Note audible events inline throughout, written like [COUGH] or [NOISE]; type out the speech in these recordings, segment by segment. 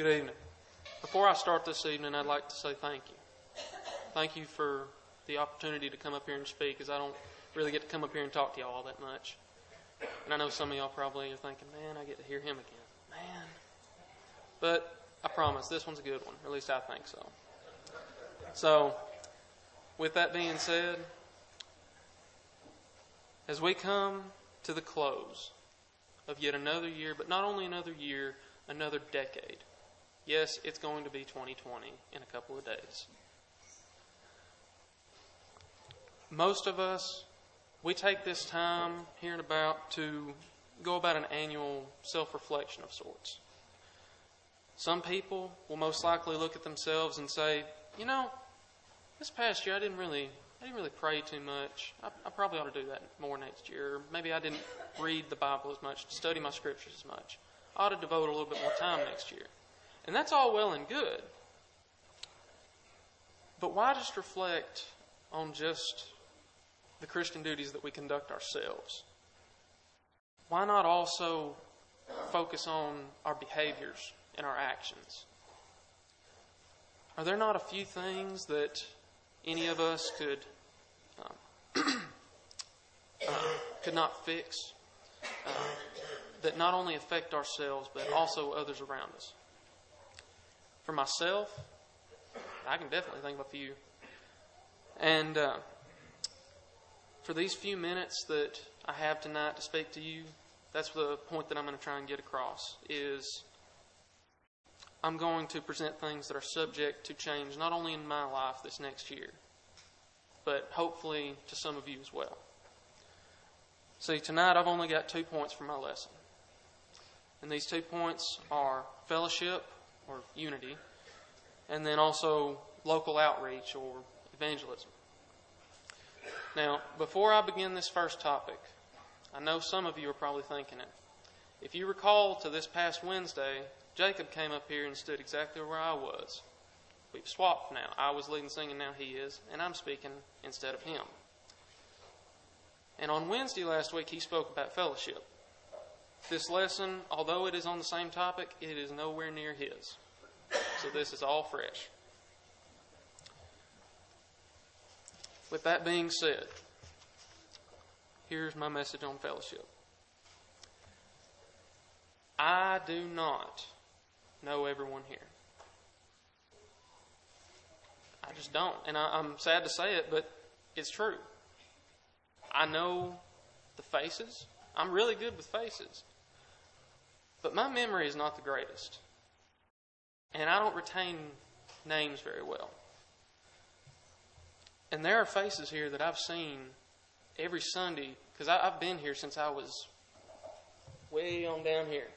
Good evening. Before I start this evening, I'd like to say thank you. Thank you for the opportunity to come up here and speak, as I don't really get to come up here and talk to y'all all that much. And I know some of y'all probably are thinking, man, I get to hear him again. Man. But I promise, this one's a good one. At least I think so. So, with that being said, as we come to the close of yet another year, but not only another year, another decade. Yes, it's going to be 2020 in a couple of days. Most of us, we take this time here and about to go about an annual self reflection of sorts. Some people will most likely look at themselves and say, you know, this past year I didn't really I didn't really pray too much. I, I, probably ought to do that more next year. Maybe I didn't read the Bible as much, study my scriptures as much. I ought to devote a little bit more time next year. And that's all well and good. But why just reflect on just the Christian duties that we conduct ourselves? Why not also focus on our behaviors and our actions? Are there not a few things that any of us could um, [CLEARS THROAT] uh, could not fix uh, that not only affect ourselves but also others around us. For myself, I can definitely think of a few. And uh, for these few minutes that I have tonight to speak to you, that's the point that I'm going to try and get across is I'm going to present things that are subject to change, not only in my life this next year, but hopefully to some of you as well. See, tonight I've only got two points for my lesson. And these two points are fellowship or unity, and then also local outreach or evangelism. Now, before I begin this first topic, I know some of you are probably thinking it. If you recall to this past Wednesday, Jacob came up here and stood exactly where I was. We've swapped now. I was leading singing, now he is, and I'm speaking instead of him. And on Wednesday last week, he spoke about fellowship. This lesson, although it is on the same topic, it is nowhere near his. So this is all fresh. With that being said, here's my message on fellowship. I do not know everyone here. I just don't. And I, I'm sad to say it, but it's true. I know the faces. I'm really good with faces. But my memory is not the greatest. And I don't retain names very well. And there are faces here that I've seen every Sunday, because I've been here since I was way on down here.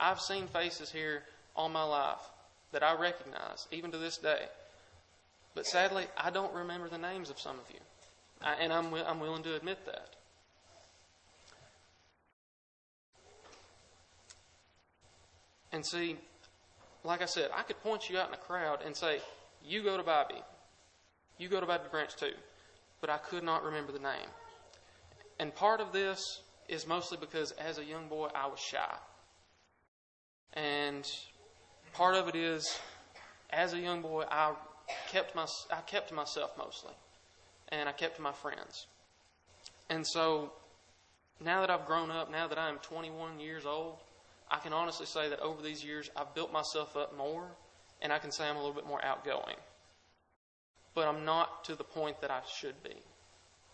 I've seen faces here all my life that I recognize, even to this day. But sadly, I don't remember the names of some of you. I, and I'm, I'm willing to admit that. And see, like I said, I could point you out in a crowd and say, You go to Bobby. You go to Bobby Branch too. But I could not remember the name. And part of this is mostly because as a young boy, I was shy. And part of it is, as a young boy, I kept my I kept to myself mostly, and I kept to my friends. And so, now that I've grown up, now that I am 21 years old, I can honestly say that over these years I've built myself up more, and I can say I'm a little bit more outgoing. But I'm not to the point that I should be,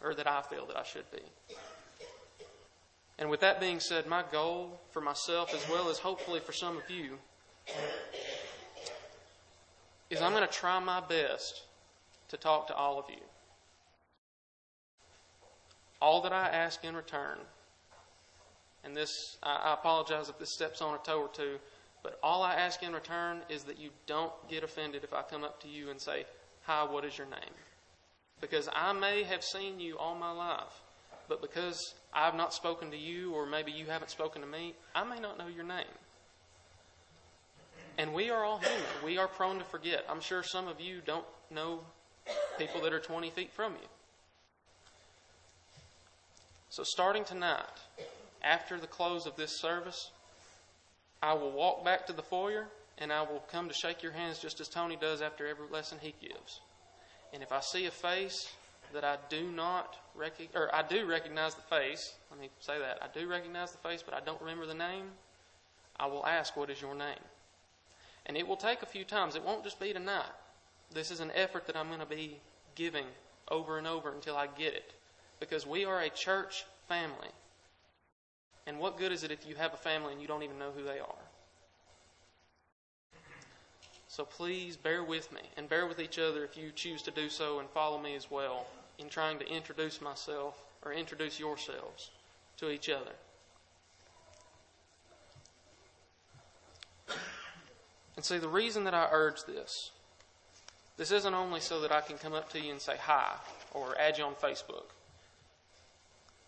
or that I feel that I should be. And with that being said, my goal for myself, as well as hopefully for some of you, is I'm going to try my best to talk to all of you. All that I ask in return, and this, I, apologize if this steps on a toe or two, but all I ask in return is that you don't get offended if I come up to you and say, Hi, what is your name? Because I may have seen you all my life, but because I've not spoken to you, or maybe you haven't spoken to me, I may not know your name. And we are all human. We are prone to forget. I'm sure some of you don't know people that are 20 feet from you. So, starting tonight, after the close of this service, I will walk back to the foyer and I will come to shake your hands just as Tony does after every lesson he gives. And if I see a face that I do not recognize, or I do recognize the face, let me say that, I do recognize the face, but I don't remember the name, I will ask, What is your name? And it will take a few times. It won't just be tonight. This is an effort that I'm going to be giving over and over until I get it. Because we are a church family. And what good is it if you have a family and you don't even know who they are? So please bear with me and bear with each other if you choose to do so and follow me as well in trying to introduce myself or introduce yourselves to each other. And see, the reason that I urge this, this isn't only so that I can come up to you and say hi or add you on Facebook.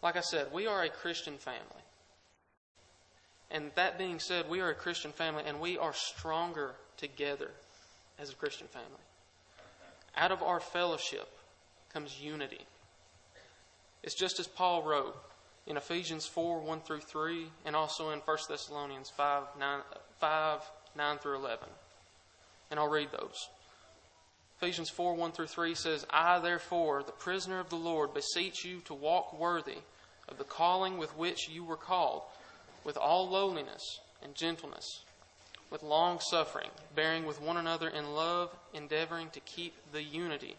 Like I said, we are a Christian family. And that being said, we are a Christian family and we are stronger together as a Christian family. Out of our fellowship comes unity. It's just as Paul wrote in Ephesians 4 1 through 3, and also in 1 Thessalonians 5 9, 5, 9 through 11. And I'll read those. Ephesians 4 1 through 3 says, I, therefore, the prisoner of the Lord, beseech you to walk worthy of the calling with which you were called, with all lowliness and gentleness, with long suffering, bearing with one another in love, endeavoring to keep the unity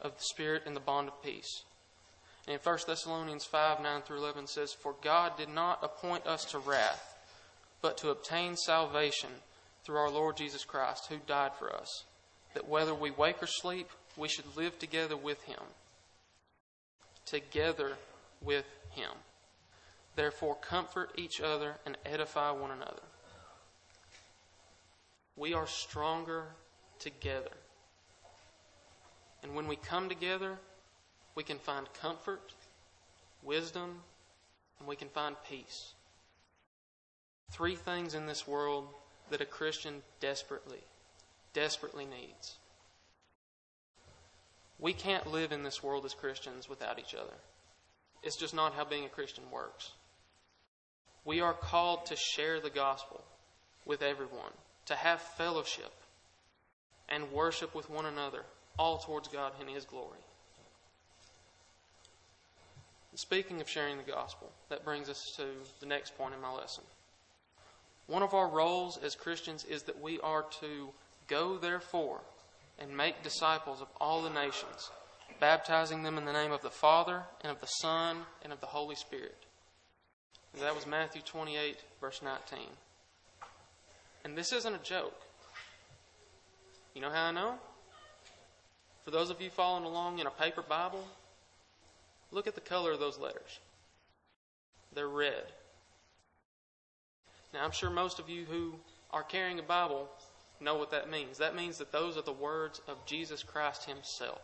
of the Spirit in the bond of peace. And in 1 Thessalonians 5 9 through 11 says, For God did not appoint us to wrath, but to obtain salvation through our Lord Jesus Christ, who died for us, that whether we wake or sleep, we should live together with Him. Together with Him. Therefore, comfort each other and edify one another. We are stronger together. And when we come together, we can find comfort, wisdom, and we can find peace. Three things in this world that a Christian desperately, desperately needs. We can't live in this world as Christians without each other. It's just not how being a Christian works. We are called to share the gospel with everyone, to have fellowship and worship with one another, all towards God and His glory. Speaking of sharing the gospel, that brings us to the next point in my lesson. One of our roles as Christians is that we are to go, therefore, and make disciples of all the nations, baptizing them in the name of the Father, and of the Son, and of the Holy Spirit. That was Matthew 28, verse 19. And this isn't a joke. You know how I know? For those of you following along in a paper Bible, look at the color of those letters. They're red. Now, I'm sure most of you who are carrying a Bible know what that means. That means that those are the words of Jesus Christ Himself.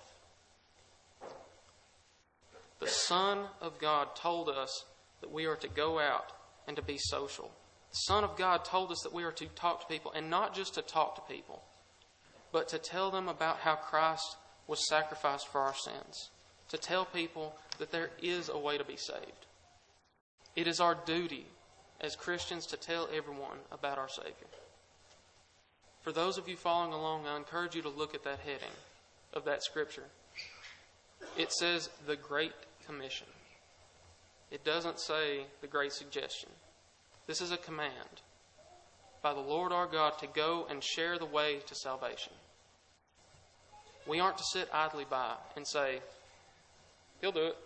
The Son of God told us that we are to go out and to be social. The Son of God told us that we are to talk to people, and not just to talk to people, but to tell them about how Christ was sacrificed for our sins. To tell people that there is a way to be saved. It is our duty as Christians to tell everyone about our Savior. For those of you following along, I encourage you to look at that heading of that scripture. It says the Great Commission. It doesn't say the Great Suggestion. This is a command by the Lord our God to go and share the way to salvation. We aren't to sit idly by and say, He'll do it.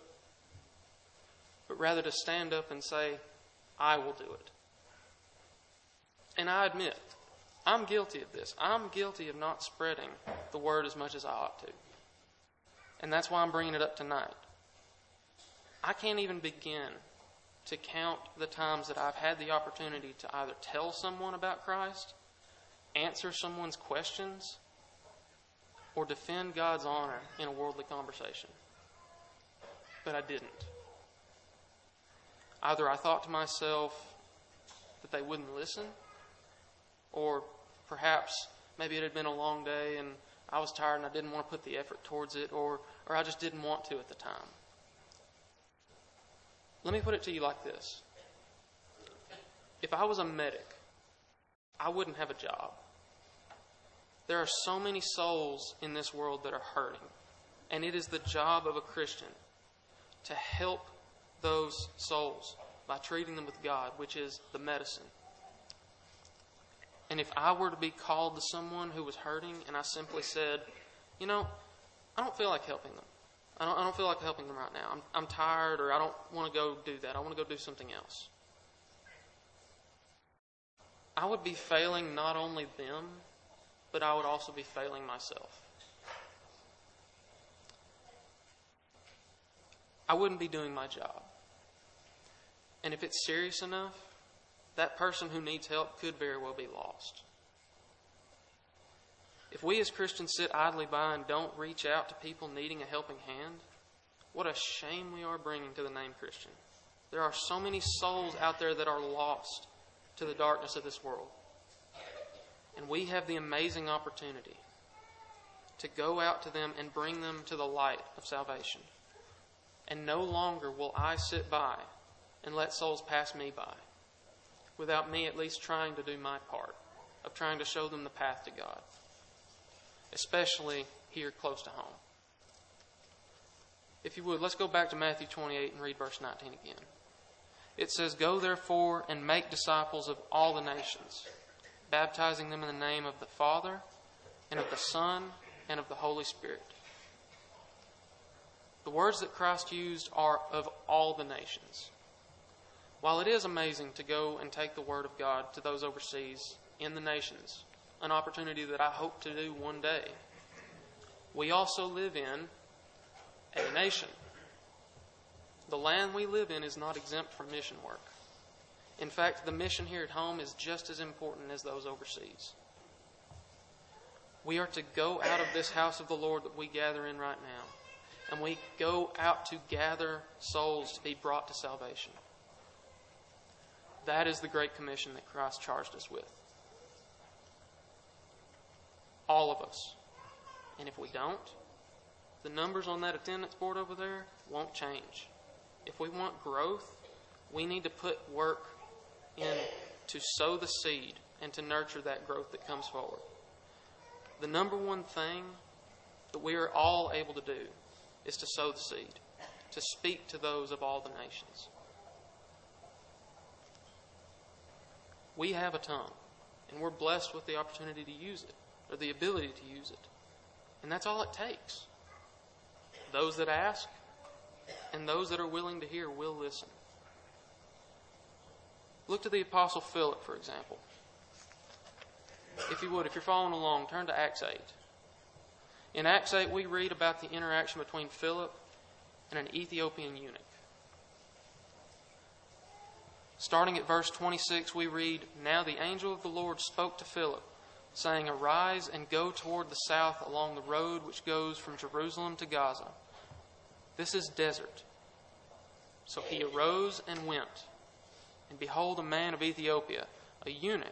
But rather to stand up and say, I will do it. And I admit, I'm guilty of this. I'm guilty of not spreading the word as much as I ought to. And that's why I'm bringing it up tonight. I can't even begin to count the times that I've had the opportunity to either tell someone about Christ, answer someone's questions, or defend God's honor in a worldly conversation. But I didn't. Either I thought to myself that they wouldn't listen, or perhaps maybe it had been a long day and I was tired and I didn't want to put the effort towards it, or, or I just didn't want to at the time. Let me put it to you like this If I was a medic, I wouldn't have a job. There are so many souls in this world that are hurting, and it is the job of a Christian to help those souls by treating them with God, which is the medicine. And if I were to be called to someone who was hurting and I simply said, you know, I don't feel like helping them. I don't, I don't feel like helping them right now. I'm, I'm tired or I don't want to go do that. I want to go do something else. I would be failing not only them, but I would also be failing myself. I wouldn't be doing my job. And if it's serious enough, that person who needs help could very well be lost. If we as Christians sit idly by and don't reach out to people needing a helping hand, what a shame we are bringing to the name Christian. There are so many souls out there that are lost to the darkness of this world. And we have the amazing opportunity to go out to them and bring them to the light of salvation. And no longer will I sit by and let souls pass me by without me at least trying to do my part of trying to show them the path to God, especially here close to home. If you would, let's go back to Matthew 28 and read verse 19 again. It says, Go therefore and make disciples of all the nations, baptizing them in the name of the Father, and of the Son, and of the Holy Spirit. The words that Christ used are of all the nations. While it is amazing to go and take the Word of God to those overseas in the nations, an opportunity that I hope to do one day, we also live in a nation. The land we live in is not exempt from mission work. In fact, the mission here at home is just as important as those overseas. We are to go out of this house of the Lord that we gather in right now, and we go out to gather souls to be brought to salvation. That is the Great Commission that Christ charged us with. All of us. And if we don't, the numbers on that attendance board over there won't change. If we want growth, we need to put work in to sow the seed and to nurture that growth that comes forward. The number one thing that we are all able to do is to sow the seed, to speak to those of all the nations. We have a tongue, and we're blessed with the opportunity to use it, or the ability to use it. And that's all it takes. Those that ask and those that are willing to hear will listen. Look to the Apostle Philip, for example. If you would, if you're following along, turn to Acts 8. In Acts 8, we read about the interaction between Philip and an Ethiopian eunuch. Starting at verse 26, we read Now the angel of the Lord spoke to Philip, saying, Arise and go toward the south along the road which goes from Jerusalem to Gaza. This is desert. So he arose and went. And behold, a man of Ethiopia, a eunuch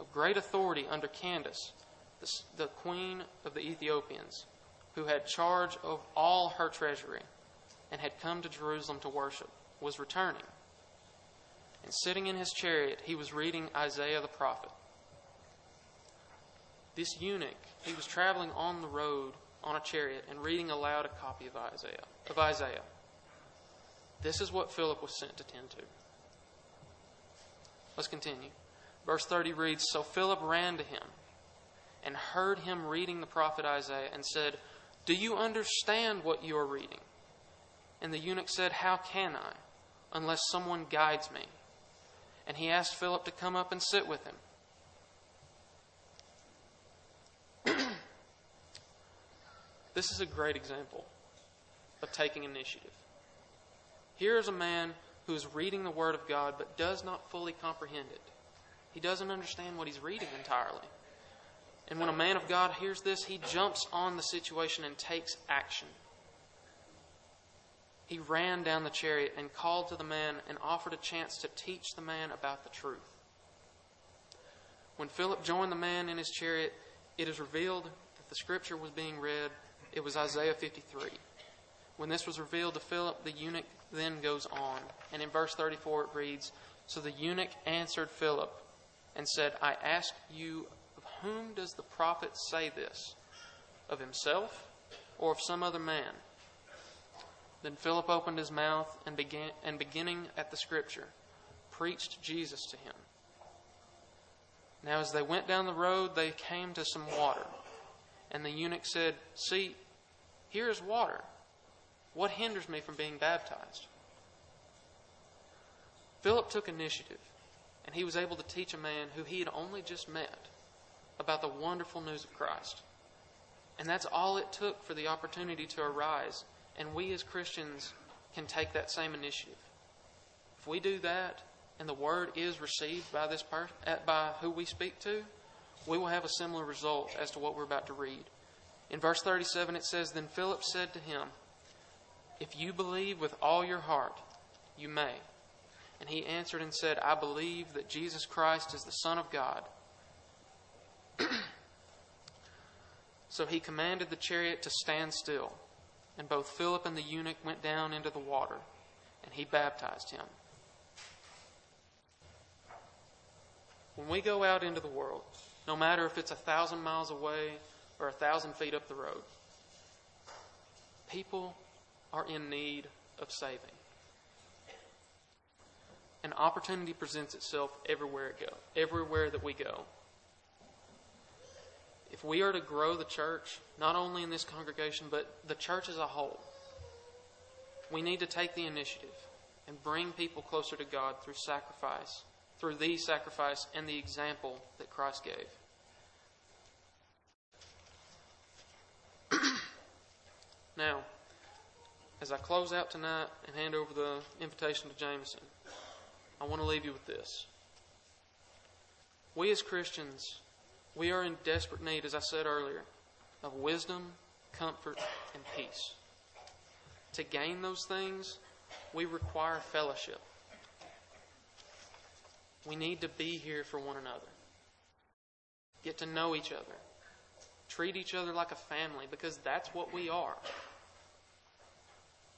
of great authority under Candace, the, the queen of the Ethiopians, who had charge of all her treasury, and had come to Jerusalem to worship, was returning and sitting in his chariot, he was reading Isaiah the prophet. This eunuch, he was traveling on the road on a chariot and reading aloud a copy of Isaiah. Of Isaiah. This is what Philip was sent to tend to. Let's continue. Verse 30 reads So Philip ran to him and heard him reading the prophet Isaiah and said, Do you understand what you are reading? And the eunuch said, How can I, unless someone guides me? and he asked Philip to come up and sit with him. This is a great example of taking initiative. Here is a man who is reading the Word of God but does not fully comprehend it. He doesn't understand what he's reading entirely. And when a man of God hears this, he jumps on the situation and takes action he ran down the chariot and called to the man and offered a chance to teach the man about the truth. When Philip joined the man in his chariot, it is revealed that the scripture was being read. It was Isaiah 53. When this was revealed to Philip, the eunuch then goes on. And in verse 34 it reads So the eunuch answered Philip and said, I ask you of whom does the prophet say this? Of himself or of some other man? Then Philip opened his mouth and began and beginning at the scripture, preached Jesus to him. Now as they went down the road they came to some water. And the eunuch said, See, here is water. What hinders me from being baptized? Philip took initiative, and he was able to teach a man who he had only just met about the wonderful news of Christ. And that's all it took for the opportunity to arise. And we as Christians can take that same initiative. If we do that, and the word is received by this person, by who we speak to, we will have a similar result as to what we're about to read. In verse 37, it says, Then Philip said to him, If you believe with all your heart, you may. And he answered and said, I believe that Jesus Christ is the Son of God. [CLEARS THROAT] so he commanded the chariot to stand still. And both Philip and the eunuch went down into the water, and he baptized him. When we go out into the world, no matter if it's a thousand miles away or a thousand feet up the road, people are in need of saving. An opportunity presents itself everywhere it go, everywhere that we go. If we are to grow the church, not only in this congregation, but the church as a whole, we need to take the initiative and bring people closer to God through sacrifice, through the sacrifice and the example that Christ gave. [CLEARS THROAT] now, as I close out tonight and hand over the invitation to Jamison, I want to leave you with this. We as Christians, we are in desperate need, as I said earlier, of wisdom, comfort, and peace. To gain those things, we require fellowship. We need to be here for one another, get to know each other, treat each other like a family, because that's what we are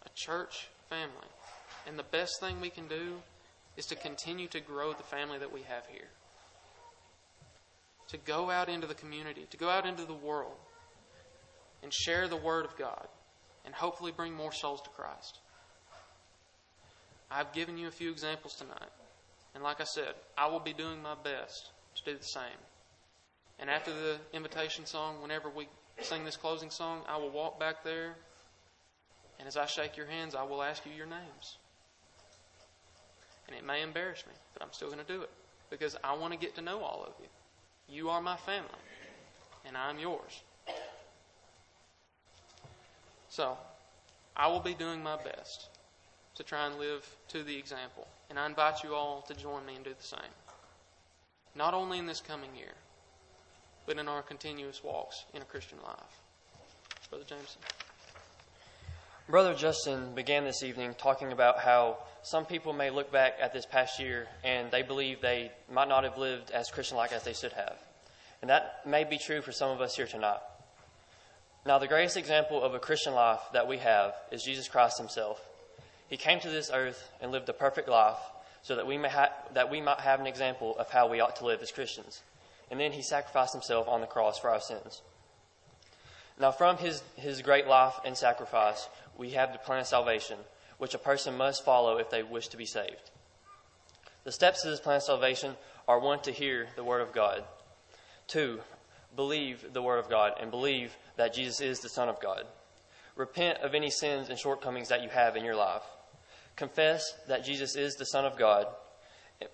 a church family. And the best thing we can do is to continue to grow the family that we have here. To go out into the community, to go out into the world, and share the Word of God, and hopefully bring more souls to Christ. I've given you a few examples tonight. And like I said, I will be doing my best to do the same. And after the invitation song, whenever we sing this closing song, I will walk back there. And as I shake your hands, I will ask you your names. And it may embarrass me, but I'm still going to do it because I want to get to know all of you. You are my family, and I'm yours. So, I will be doing my best to try and live to the example. And I invite you all to join me and do the same. Not only in this coming year, but in our continuous walks in a Christian life. Brother Jamison. Brother Justin began this evening talking about how some people may look back at this past year and they believe they might not have lived as Christian like as they should have. And that may be true for some of us here tonight. Now, the greatest example of a Christian life that we have is Jesus Christ Himself. He came to this earth and lived a perfect life so that we, may ha- that we might have an example of how we ought to live as Christians. And then He sacrificed Himself on the cross for our sins. Now, from his, his great life and sacrifice, we have the plan of salvation, which a person must follow if they wish to be saved. The steps to this plan of salvation are one, to hear the Word of God, two, believe the Word of God, and believe that Jesus is the Son of God. Repent of any sins and shortcomings that you have in your life. Confess that Jesus is the Son of God.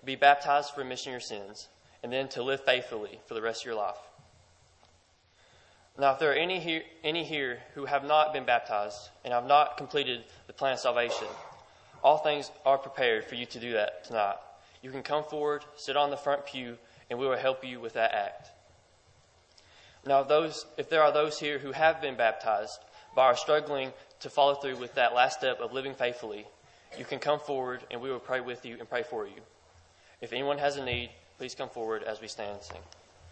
Be baptized for remission of your sins, and then to live faithfully for the rest of your life. Now, if there are any here, any here who have not been baptized and have not completed the plan of salvation, all things are prepared for you to do that tonight. You can come forward, sit on the front pew, and we will help you with that act. Now, if, those, if there are those here who have been baptized but are struggling to follow through with that last step of living faithfully, you can come forward and we will pray with you and pray for you. If anyone has a need, please come forward as we stand and sing.